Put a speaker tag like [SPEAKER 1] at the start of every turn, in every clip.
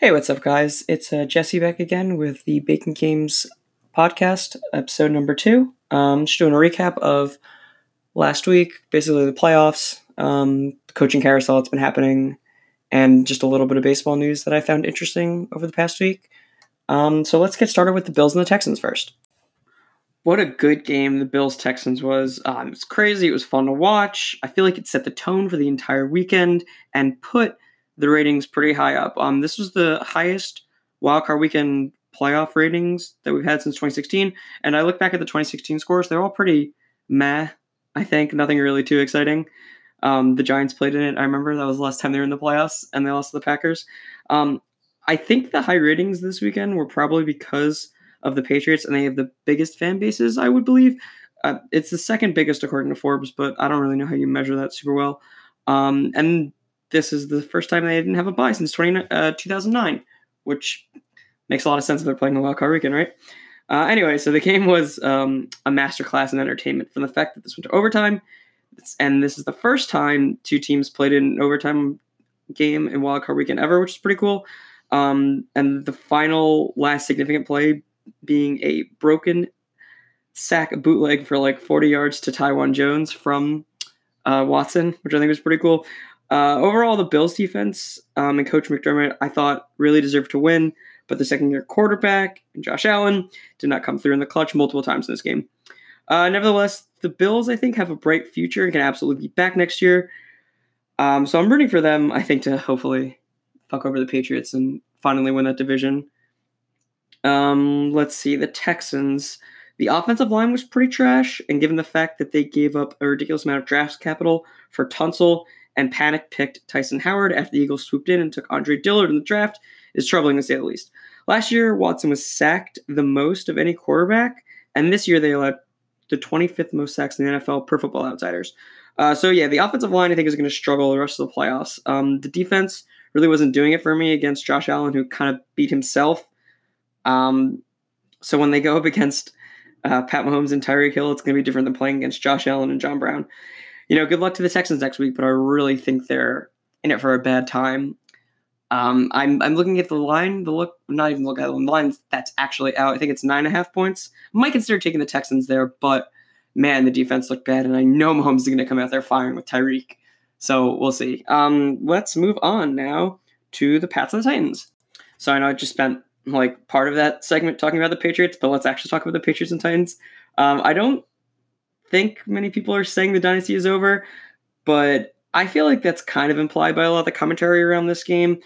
[SPEAKER 1] Hey, what's up, guys? It's uh, Jesse back again with the Bacon Games podcast, episode number two. Um, just doing a recap of last week, basically the playoffs, um, the coaching carousel that's been happening, and just a little bit of baseball news that I found interesting over the past week. Um, so let's get started with the Bills and the Texans first. What a good game the Bills Texans was. Um, it was crazy. It was fun to watch. I feel like it set the tone for the entire weekend and put the ratings pretty high up. Um, this was the highest wildcard weekend playoff ratings that we've had since 2016. And I look back at the 2016 scores; they're all pretty meh. I think nothing really too exciting. Um, the Giants played in it. I remember that was the last time they were in the playoffs, and they lost to the Packers. Um, I think the high ratings this weekend were probably because of the Patriots, and they have the biggest fan bases, I would believe. Uh, it's the second biggest according to Forbes, but I don't really know how you measure that super well. Um, and this is the first time they didn't have a bye since 20, uh, 2009, which makes a lot of sense if they're playing the wild card weekend, right? Uh, anyway, so the game was um, a masterclass in entertainment from the fact that this went to overtime, and this is the first time two teams played in an overtime game in wild card weekend ever, which is pretty cool. Um, and the final last significant play being a broken sack bootleg for like 40 yards to Taiwan Jones from uh, Watson, which I think was pretty cool. Uh, overall, the Bills defense um, and Coach McDermott, I thought, really deserved to win, but the second year quarterback, and Josh Allen, did not come through in the clutch multiple times in this game. Uh, nevertheless, the Bills, I think, have a bright future and can absolutely be back next year. Um, so I'm rooting for them, I think, to hopefully fuck over the Patriots and finally win that division. Um, let's see, the Texans. The offensive line was pretty trash, and given the fact that they gave up a ridiculous amount of draft capital for Tunsil and panic picked Tytus Howard after the Eagles swooped in and took Andre Dillard in the draft is troubling to say the least. Last year, Watson was sacked the most of any quarterback, and this year they allowed the 25th most sacks in the NFL per Football Outsiders. Uh, so yeah, the offensive line I think is going to struggle the rest of the playoffs. Um, the defense really wasn't doing it for me against Josh Allen, who kind of beat himself. Um, so when they go up against uh, Pat Mahomes and Tyreek Hill, it's going to be different than playing against Josh Allen and John Brown you know, good luck to the Texans next week, but I really think they're in it for a bad time. Um, I'm I'm looking at the line. The look, not even look at the line that's actually out. I think it's nine and a half points. Might consider taking the Texans there, but man, the defense looked bad, and I know Mahomes is going to come out there firing with Tyreek. So we'll see. Um, let's move on now to the Pats and the Titans. So I know I just spent like part of that segment talking about the Patriots, but let's actually talk about the Patriots and Titans. Um, I don't think many people are saying the dynasty is over, but I feel like that's kind of implied by a lot of the commentary around this game.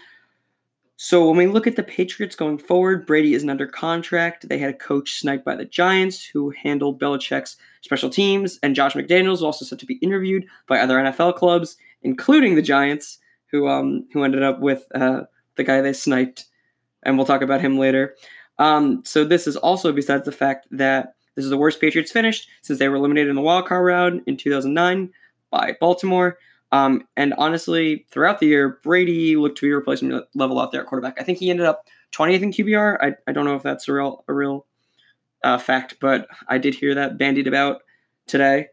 [SPEAKER 1] So when we look at the Patriots going forward, Brady isn't under contract. They had a coach sniped by the Giants who handled Belichick's special teams, and Josh McDaniels was also set to be interviewed by other NFL clubs, including the Giants, who um who ended up with uh, the guy they sniped, and we'll talk about him later. Um, so this is also besides the fact that this is the worst Patriots finished since they were eliminated in the wild card round in 2009 by Baltimore. Um, and honestly, throughout the year, Brady looked to be replacement level out there at quarterback. I think he ended up 20th in QBR. I, I don't know if that's a real a real uh, fact, but I did hear that bandied about today,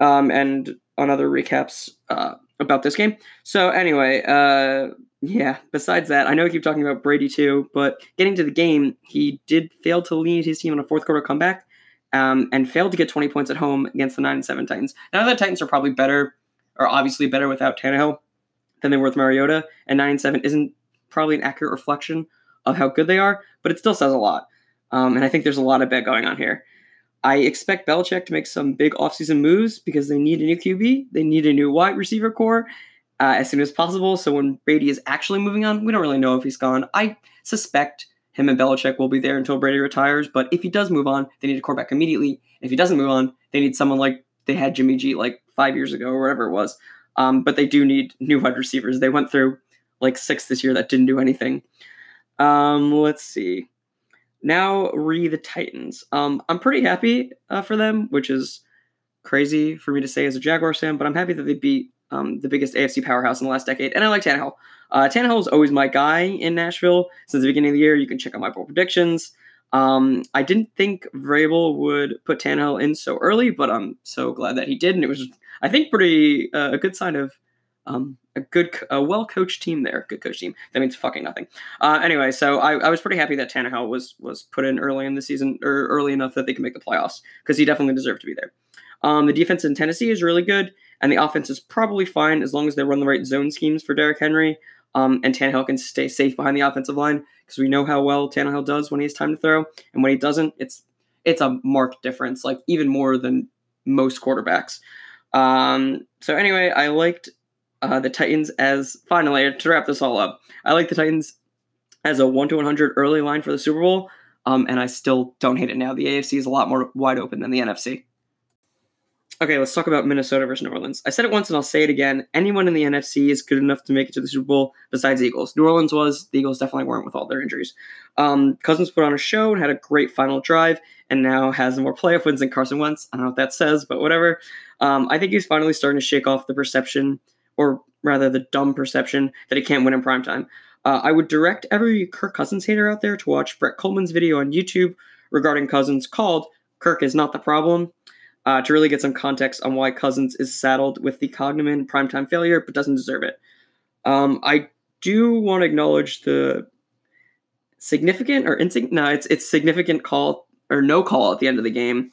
[SPEAKER 1] um, and on other recaps uh, about this game. So anyway, uh, yeah. Besides that, I know I keep talking about Brady too, but getting to the game, he did fail to lead his team on a fourth quarter comeback um, and failed to get 20 points at home against the 9 and 7 Titans. Now, the Titans are probably better, or obviously better without Tannehill than they were with Mariota, and 9 and 7 isn't probably an accurate reflection of how good they are, but it still says a lot. Um, and I think there's a lot of bet going on here. I expect Belichick to make some big offseason moves because they need a new QB, they need a new wide receiver core uh, as soon as possible. So when Brady is actually moving on, we don't really know if he's gone. I suspect him and Belichick will be there until Brady retires. But if he does move on, they need a quarterback immediately. If he doesn't move on, they need someone like they had Jimmy G like five years ago or whatever it was. Um, but they do need new wide receivers. They went through like six this year that didn't do anything. Um, let's see. Now, re the Titans. Um, I'm pretty happy uh, for them, which is crazy for me to say as a Jaguars fan, but I'm happy that they beat um, the biggest AFC powerhouse in the last decade. And I like Tannehill. Uh, Tannehill is always my guy in Nashville since the beginning of the year. You can check out my bold predictions. Um, I didn't think Vrabel would put Tannehill in so early, but I'm so glad that he did. And it was, I think, pretty uh, a good sign of Um, a good, a well coached team there. Good coach team. That means fucking nothing. Uh, anyway, so I, I was pretty happy that Tannehill was was put in early in the season or early enough that they could make the playoffs because he definitely deserved to be there. Um, the defense in Tennessee is really good, and the offense is probably fine as long as they run the right zone schemes for Derrick Henry. Um, and Tannehill can stay safe behind the offensive line because we know how well Tannehill does when he has time to throw, and when he doesn't, it's it's a marked difference, like even more than most quarterbacks. Um, so anyway, I liked uh, the Titans as finally to wrap this all up. I like the Titans as a one to one hundred early line for the Super Bowl, um, and I still don't hate it now. The AFC is a lot more wide open than the NFC. Okay, let's talk about Minnesota versus New Orleans. I said it once and I'll say it again. Anyone in the NFC is good enough to make it to the Super Bowl besides Eagles. New Orleans was. The Eagles definitely weren't with all their injuries. Um, Cousins put on a show and had a great final drive and now has more playoff wins than Carson Wentz. I don't know what that says, but whatever. Um, I think he's finally starting to shake off the perception, or rather the dumb perception, that he can't win in primetime. Uh, I would direct every Kirk Cousins hater out there to watch Brett Kollmann's video on YouTube regarding Cousins called Kirk is Not the Problem uh, to really get some context on why Cousins is saddled with the cognomen primetime failure, but doesn't deserve it. Um, I do want to acknowledge the significant or insignificant. No, it's it's significant call or no call at the end of the game.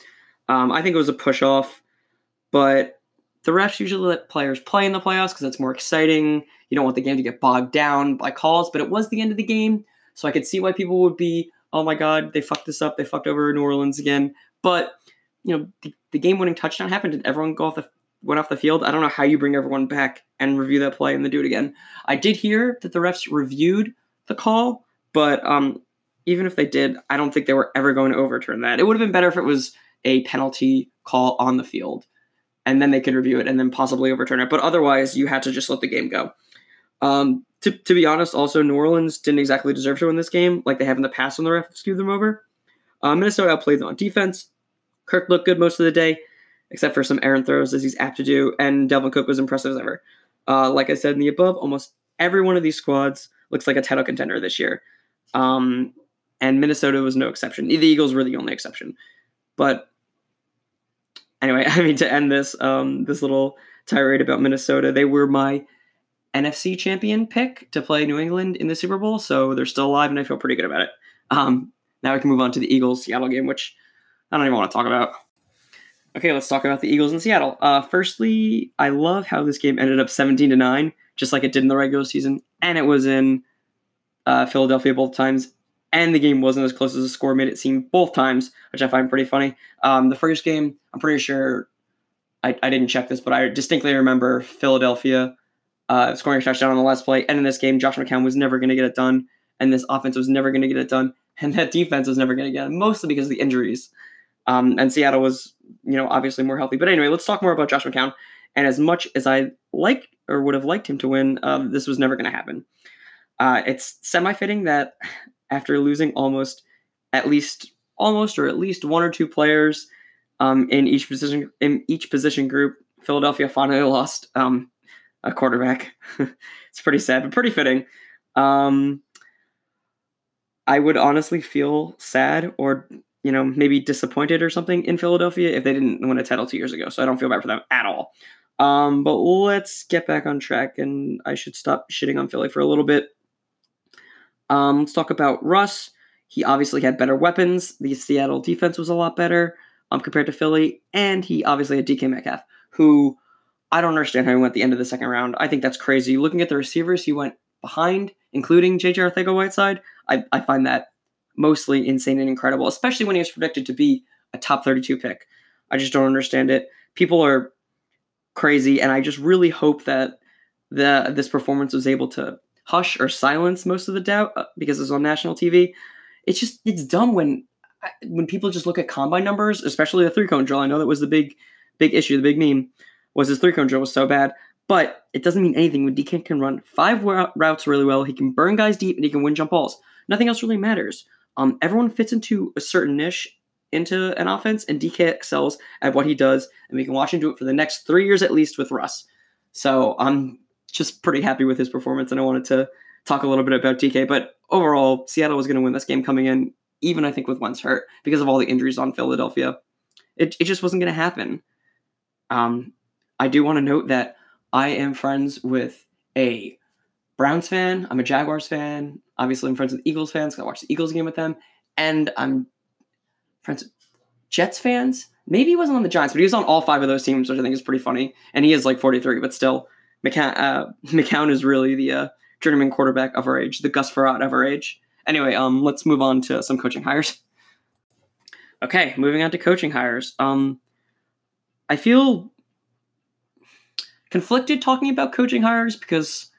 [SPEAKER 1] Um, I think it was a push off, but the refs usually let players play in the playoffs because it's more exciting. You don't want the game to get bogged down by calls, but it was the end of the game, so I could see why people would be, oh my god, they fucked this up, they fucked over New Orleans again. But you know, the, the game winning touchdown happened. Did everyone go off the went off the field? I don't know how you bring everyone back and review that play and then do it again. I did hear that the refs reviewed the call, but um, even if they did, I don't think they were ever going to overturn that. It would have been better if it was a penalty call on the field, and then they could review it and then possibly overturn it. But otherwise, you had to just let the game go. Um, to, to be honest, also New Orleans didn't exactly deserve to win this game, like they have in the past when the refs screwed them over. Uh, Minnesota outplayed them on defense. Kirk looked good most of the day, except for some errant throws as he's apt to do, and Dalvin Cook was impressive as ever. Uh, like I said in the above, almost every one of these squads looks like a title contender this year. Um, and Minnesota was no exception. The Eagles were the only exception. But anyway, I mean to end this um, this little tirade about Minnesota, they were my NFC champion pick to play New England in the Super Bowl, so they're still alive, and I feel pretty good about it. Um, now we can move on to the Eagles Seattle game, which I don't even want to talk about. Okay, let's talk about the Eagles in Seattle. Uh, firstly, I love how this game ended up 17 to 9, just like it did in the regular season, and it was in uh, Philadelphia both times. And the game wasn't as close as the score made it seem both times, which I find pretty funny. Um, the first game, I'm pretty sure I, I didn't check this, but I distinctly remember Philadelphia uh, scoring a touchdown on the last play. And in this game, Josh McCown was never going to get it done, and this offense was never going to get it done, and that defense was never going to get it, mostly because of the injuries. Um, and Seattle was, you know, obviously more healthy. But anyway, let's talk more about Josh McCown. And as much as I like or would have liked him to win, um, this was never going to happen. Uh, it's semi-fitting that after losing almost, at least almost or at least one or two players um, in each position in each position group, Philadelphia finally lost um, a quarterback. it's pretty sad, but pretty fitting. Um, I would honestly feel sad or you know, maybe disappointed or something in Philadelphia if they didn't win a title two years ago. So I don't feel bad for them at all. Um, but let's get back on track, and I should stop shitting on Philly for a little bit. Um, let's talk about Russ. He obviously had better weapons. The Seattle defense was a lot better um, compared to Philly, and he obviously had DK Metcalf, who I don't understand how he went at the end of the second round. I think that's crazy. Looking at the receivers, he went behind, including JJ Arcega-Whiteside. I, I find that mostly insane and incredible, especially when he was predicted to be a top 32 pick. I just don't understand it. People are crazy, and I just really hope that the this performance was able to hush or silence most of the doubt uh, because it's on national TV. It's just it's dumb when when people just look at combine numbers, especially the three cone drill. I know that was the big big issue, the big meme was his three cone drill was so bad, but it doesn't mean anything when DK can run five routes really well. He can burn guys deep and he can win jump balls. Nothing else really matters. Um, everyone fits into a certain niche into an offense, and DK excels at what he does, and we can watch him do it for the next three years at least with Russ. So I'm just pretty happy with his performance, and I wanted to talk a little bit about DK. But overall, Seattle was going to win this game coming in, even I think with Wentz hurt because of all the injuries on Philadelphia. It, it just wasn't going to happen. Um, I do want to note that I am friends with a Browns fan. I'm a Jaguars fan. Obviously, I'm friends with Eagles fans. I watch the Eagles game with them, and I'm friends with Jets fans. Maybe he wasn't on the Giants, but he was on all five of those teams, which I think is pretty funny. And he is like 43, but still, McCown, uh, McCown is really the uh, journeyman quarterback of our age, the Gus Frerotte of our age. Anyway, um, let's move on to some coaching hires. Okay, moving on to coaching hires. Um, I feel conflicted talking about coaching hires because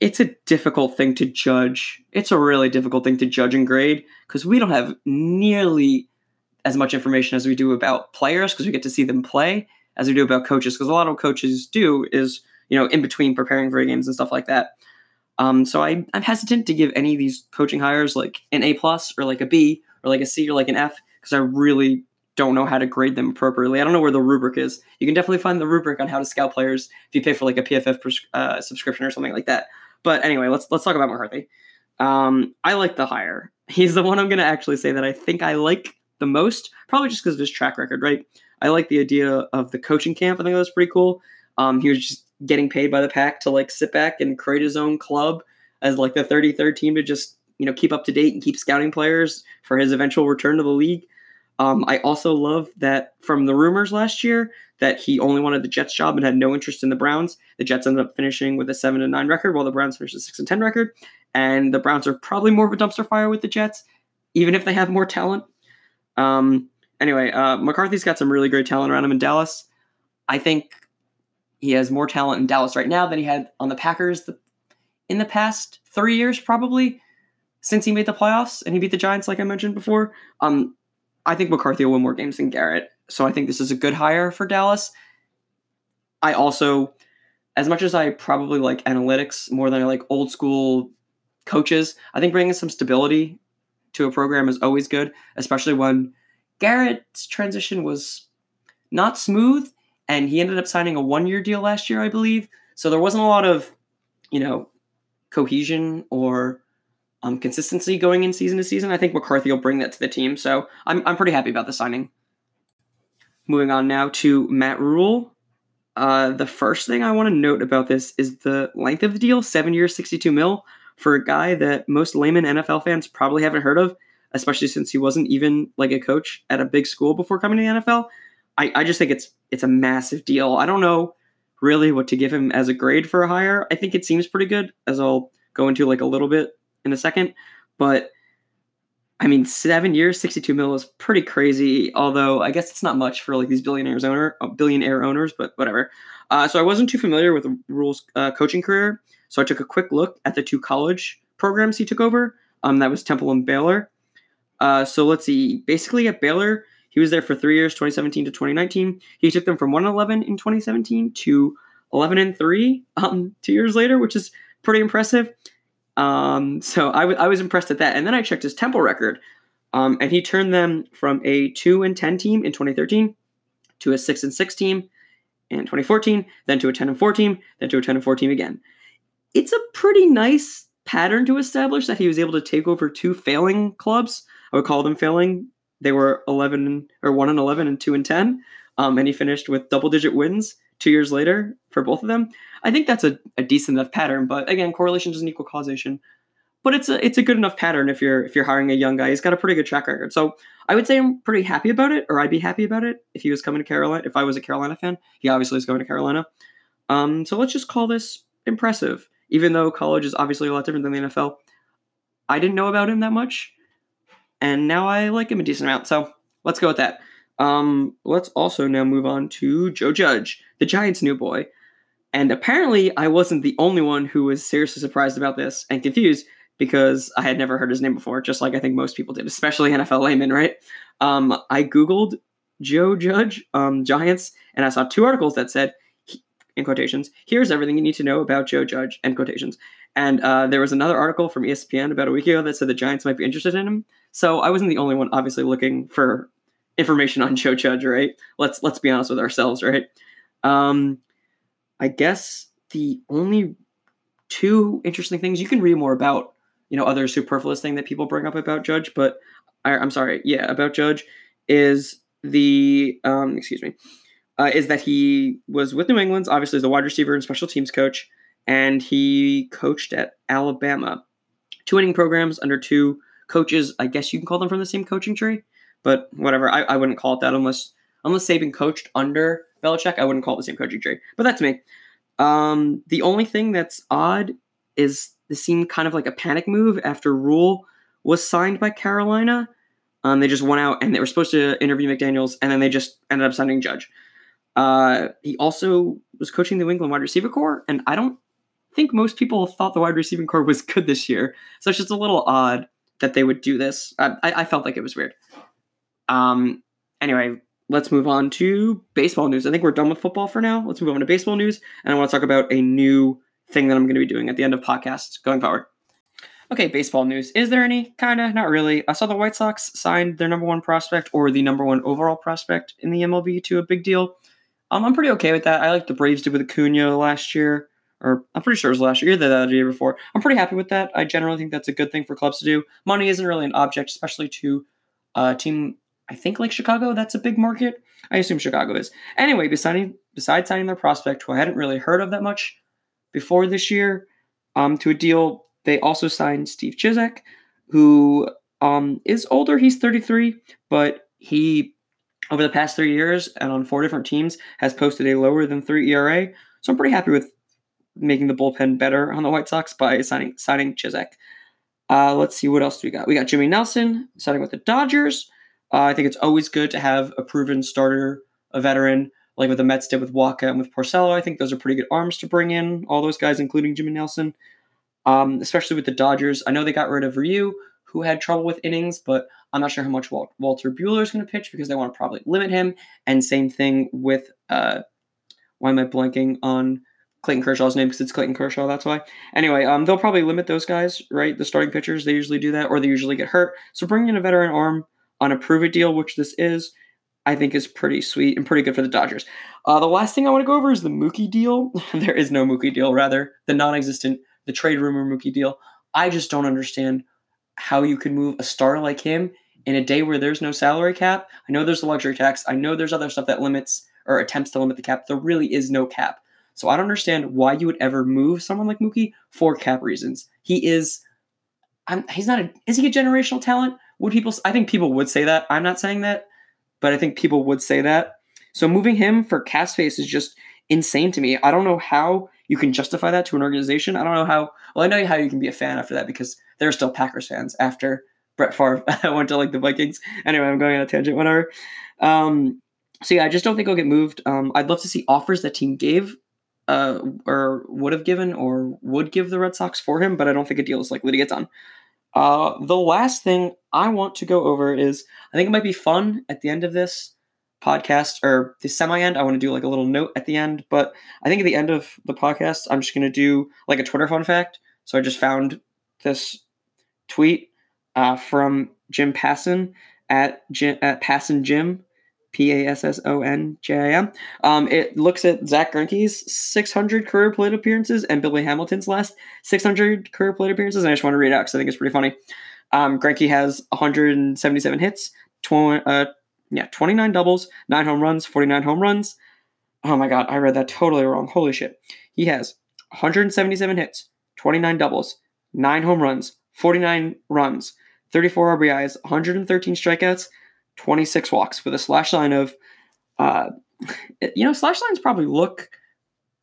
[SPEAKER 1] it's a difficult thing to judge. It's a really difficult thing to judge and grade because we don't have nearly as much information as we do about players because we get to see them play as we do about coaches because a lot of coaches do is you know in between preparing for games and stuff like that. Um, so I, I'm hesitant to give any of these coaching hires like an A plus or like a B or like a C or like an F because I really don't know how to grade them appropriately. I don't know where the rubric is. You can definitely find the rubric on how to scout players if you pay for like a PFF uh, subscription or something like that. But anyway, let's let's talk about McCarthy. Um, I like the hire. He's the one I'm going to actually say that I think I like the most, probably just because of his track record, right? I like the idea of the coaching camp. I think that was pretty cool. Um, he was just getting paid by the pack to like sit back and create his own club as like the 33rd team to just you know keep up to date and keep scouting players for his eventual return to the league. Um, I also love that from the rumors last year that he only wanted the Jets job and had no interest in the Browns. The Jets ended up finishing with a seven and nine record, while the Browns finished a six and ten record. And the Browns are probably more of a dumpster fire with the Jets, even if they have more talent. Um, anyway, uh, McCarthy's got some really great talent around him in Dallas. I think he has more talent in Dallas right now than he had on the Packers the, in the past three years, probably since he made the playoffs and he beat the Giants, like I mentioned before. Um, I think McCarthy will win more games than Garrett. So I think this is a good hire for Dallas. I also, as much as I probably like analytics more than I like old school coaches, I think bringing some stability to a program is always good, especially when Garrett's transition was not smooth and he ended up signing a one year deal last year, I believe. So there wasn't a lot of, you know, cohesion or um, consistency going in season to season. I think McCarthy will bring that to the team, so I'm, I'm pretty happy about the signing. Moving on now to Matt Rhule. Uh, the first thing I want to note about this is the length of the deal seven years, 62 mil, for a guy that most layman NFL fans probably haven't heard of, especially since he wasn't even like a coach at a big school before coming to the NFL. I, I just think it's it's a massive deal. I don't know really what to give him as a grade for a hire. I think it seems pretty good, as I'll go into like a little bit in a second. But I mean, seven years, 62 mil is pretty crazy. Although I guess it's not much for like these billionaires owner, uh, billionaire owners, but whatever. Uh, so I wasn't too familiar with Rhule's uh, coaching career, so I took a quick look at the two college programs he took over. Um, that was Temple and Baylor. Uh, so let's see. Basically, at Baylor, he was there for three years, 2017 to 2019. He took them from 1 11 in 2017 to 11 and 3 um, two years later, which is pretty impressive. Um, so I, w- I was impressed at that. And then I checked his Temple record, um, and he turned them from a 2 and 10 team in 2013 to a 6 and 6 team in 2014, then to a 10 and 4 team, then to a 10 and 4 team again. It's a pretty nice pattern to establish that he was able to take over two failing clubs. I would call them failing. They were 11 or 1 and 11 and 2 and 10. Um, and he finished with double digit wins two years later for both of them. I think that's a, a decent enough pattern, but again, correlation doesn't equal causation. But it's a it's a good enough pattern if you're if you're hiring a young guy. He's got a pretty good track record. So I would say I'm pretty happy about it, or I'd be happy about it if he was coming to Carolina. If I was a Carolina fan, he obviously is going to Carolina. Um, so let's just call this impressive, even though college is obviously a lot different than the NFL. I didn't know about him that much, and now I like him a decent amount. So let's go with that. Um, let's also now move on to Joe Judge, the Giants' new boy. And apparently, I wasn't the only one who was seriously surprised about this and confused because I had never heard his name before, just like I think most people did, especially NFL laymen, right? Um, I Googled Joe Judge, um, Giants, and I saw two articles that said, in quotations, here's everything you need to know about Joe Judge, end quotations. And uh, there was another article from ESPN about a week ago that said the Giants might be interested in him. So I wasn't the only one, obviously, looking for information on Joe Judge, right? Let's let's be honest with ourselves, right? Um, I guess the only two interesting things you can read more about, you know, other superfluous thing that people bring up about Judge, but I, am sorry, yeah, about Judge is the um, excuse me. uh, is that he was with New England, obviously as a wide receiver and special teams coach, and he coached at Alabama. Two winning programs under two coaches. I guess you can call them from the same coaching tree, but whatever. I, I wouldn't call it that unless unless Saban coached under Belichick. I wouldn't call it the same coaching tree. But that's me. Um, the only thing that's odd is this seemed kind of like a panic move after Rhule was signed by Carolina. Um, they just went out and they were supposed to interview McDaniels, and then they just ended up signing Judge. Uh, he also was coaching the New England wide receiver core, and I don't think most people thought the wide receiving core was good this year. So it's just a little odd that they would do this. I, I felt like it was weird. Um, anyway, let's move on to baseball news. I think we're done with football for now. Let's move on to baseball news, and I want to talk about a new thing that I'm going to be doing at the end of podcasts going forward. Okay, baseball news. Is there any? Kinda, not really. I saw the White Sox signed their number one prospect or the number one overall prospect in the MLB to a big deal. Um, I'm pretty okay with that. I like the Braves did with Acuna last year, or I'm pretty sure it was last year, either that the year before. I'm pretty happy with that. I generally think that's a good thing for clubs to do. Money isn't really an object, especially to a team. I think like Chicago, that's a big market. I assume Chicago is. Anyway, besides besides signing their prospect, who I hadn't really heard of that much before this year, um, to a deal they also signed Steve Cishek, who um, is older. He's 33, but he, over the past three years and on four different teams, has posted a lower than three ERA. So I'm pretty happy with making the bullpen better on the White Sox by signing signing Cishek. Uh, let's see what else do we got. We got Jimmy Nelson signing with the Dodgers. Uh, I think it's always good to have a proven starter, a veteran, like what the Mets did with Wacha and with Porcello. I think those are pretty good arms to bring in. All those guys, including Jimmy Nelson um, especially with the Dodgers. I know they got rid of Ryu, who had trouble with innings, but I'm not sure how much Walker Buehler is going to pitch because they want to probably limit him. And same thing with uh, why am I blanking on Clayton Kershaw's name because it's Clayton Kershaw. That's why. Anyway, um, they'll probably limit those guys, right? The starting pitchers they usually do that, or they usually get hurt. So bringing in a veteran arm on a prove it deal, which this is, I think is pretty sweet and pretty good for the Dodgers. Uh, the last thing I want to go over is the Mookie deal. there is no Mookie deal, rather the non-existent the trade rumor Mookie deal. I just don't understand how you could move a star like him in a day where there's no salary cap. I know there's a luxury tax. I know there's other stuff that limits or attempts to limit the cap. There really is no cap. So I don't understand why you would ever move someone like Mookie for cap reasons. He is, I'm, he's not a, is he a generational talent? Would people, I think people would say that. I'm not saying that, but I think people would say that. So moving him for cast space is just insane to me. I don't know how you can justify that to an organization. I don't know how. Well, I know how you can be a fan after that because there are still Packers fans after Brett Favre went to like the Vikings. Anyway, I'm going on a tangent. Whatever. Um, so yeah, I just don't think he'll get moved. Um, I'd love to see offers that team gave, uh, or would have given, or would give the Red Sox for him, but I don't think a deal is likely to get done. Uh, the last thing I want to go over is I think it might be fun at the end of this podcast or the semi end, I want to do like a little note at the end. But I think at the end of the podcast, I'm just going to do like a Twitter fun fact. So I just found this tweet uh, from Jim Passon at Jim, at Passon Jim, P A S S O N J I M. Um, it looks at Zack Greinke's 600 career plate appearances and Billy Hamilton's last 600 career plate appearances. And I just want to read it out because I think it's pretty funny. Um, Greinke has 177 hits, 20, uh, yeah, 29 doubles, 9 home runs, 49 home runs. Oh my god, I read that totally wrong. Holy shit. He has 177 hits, 29 doubles, 9 home runs, 49 runs, 34 RBIs, 113 strikeouts, 26 walks with a slash line of uh you know, slash lines probably look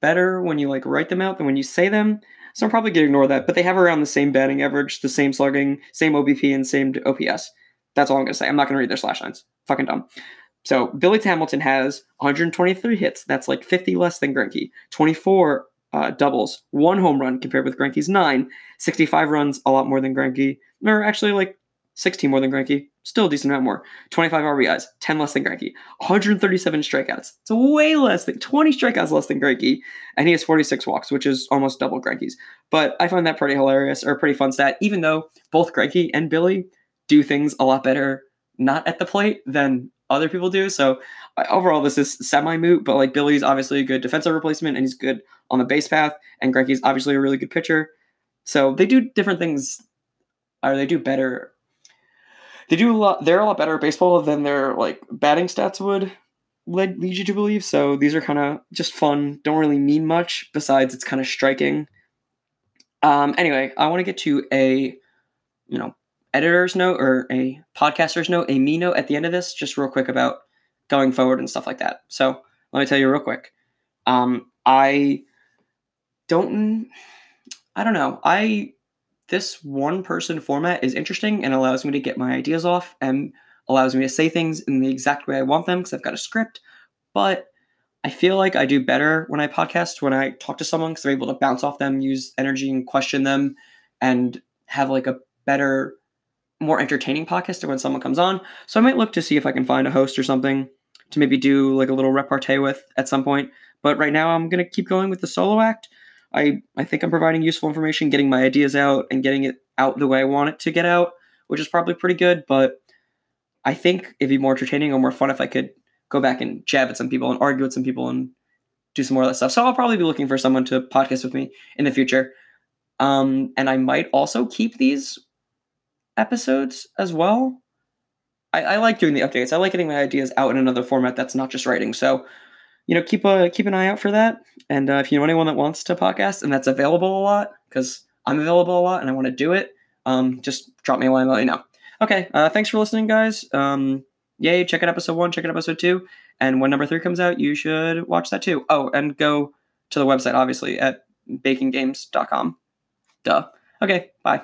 [SPEAKER 1] better when you like write them out than when you say them. So I'm probably gonna ignore that. But they have around the same batting average, the same slugging, same OBP, and same OPS. That's all I'm gonna say. I'm not gonna read their slash lines. Fucking dumb. So Billy Hamilton has 123 hits. That's like 50 less than Greinke. 24 uh, doubles, one home run compared with Greinke's nine. 65 runs, a lot more than Greinke. Or actually like 16 more than Greinke. Still a decent amount more. 25 RBIs, 10 less than Greinke. 137 strikeouts. It's way less than 20 strikeouts less than Greinke. And he has 46 walks, which is almost double Greinke's. But I find that pretty hilarious or pretty fun stat, even though both Greinke and Billy do things a lot better not at the plate than other people do. So overall, this is semi moot, but like Billy's obviously a good defensive replacement and he's good on the base path, and Greinke's obviously a really good pitcher. So they do different things, or they do better. They do a lot. They're a lot better at baseball than their like batting stats would led lead you to believe. So these are kind of just fun. Don't really mean much besides it's kind of striking. Um, anyway, I want to get to a you know editor's note or a podcaster's note, a me note at the end of this, just real quick about going forward and stuff like that. So let me tell you real quick. Um, I don't. I don't know. I this one person format is interesting and allows me to get my ideas off and allows me to say things in the exact way I want them because I've got a script. But I feel like I do better when I podcast, when I talk to someone because I'm able to bounce off them, use energy and question them, and have like a better, more entertaining podcast when someone comes on. So I might look to see if I can find a host or something to maybe do like a little repartee with at some point. But right now I'm gonna keep going with the solo act. I, I think I'm providing useful information, getting my ideas out and getting it out the way I want it to get out, which is probably pretty good. But I think it'd be more entertaining or more fun if I could go back and jab at some people and argue with some people and do some more of that stuff. So I'll probably be looking for someone to podcast with me in the future. Um, and I might also keep these episodes as well. I, I like doing the updates. I like getting my ideas out in another format that's not just writing. So you know, keep a keep an eye out for that. And uh, if you know anyone that wants to podcast and that's available a lot, because I'm available a lot and I want to do it, um, just drop me a line, let me know. Okay, uh, thanks for listening, guys. Um, yay, check out episode one, check out episode two, and when number three comes out, you should watch that too. Oh, and go to the website, obviously, at bakinggames.com. Duh. Okay, bye.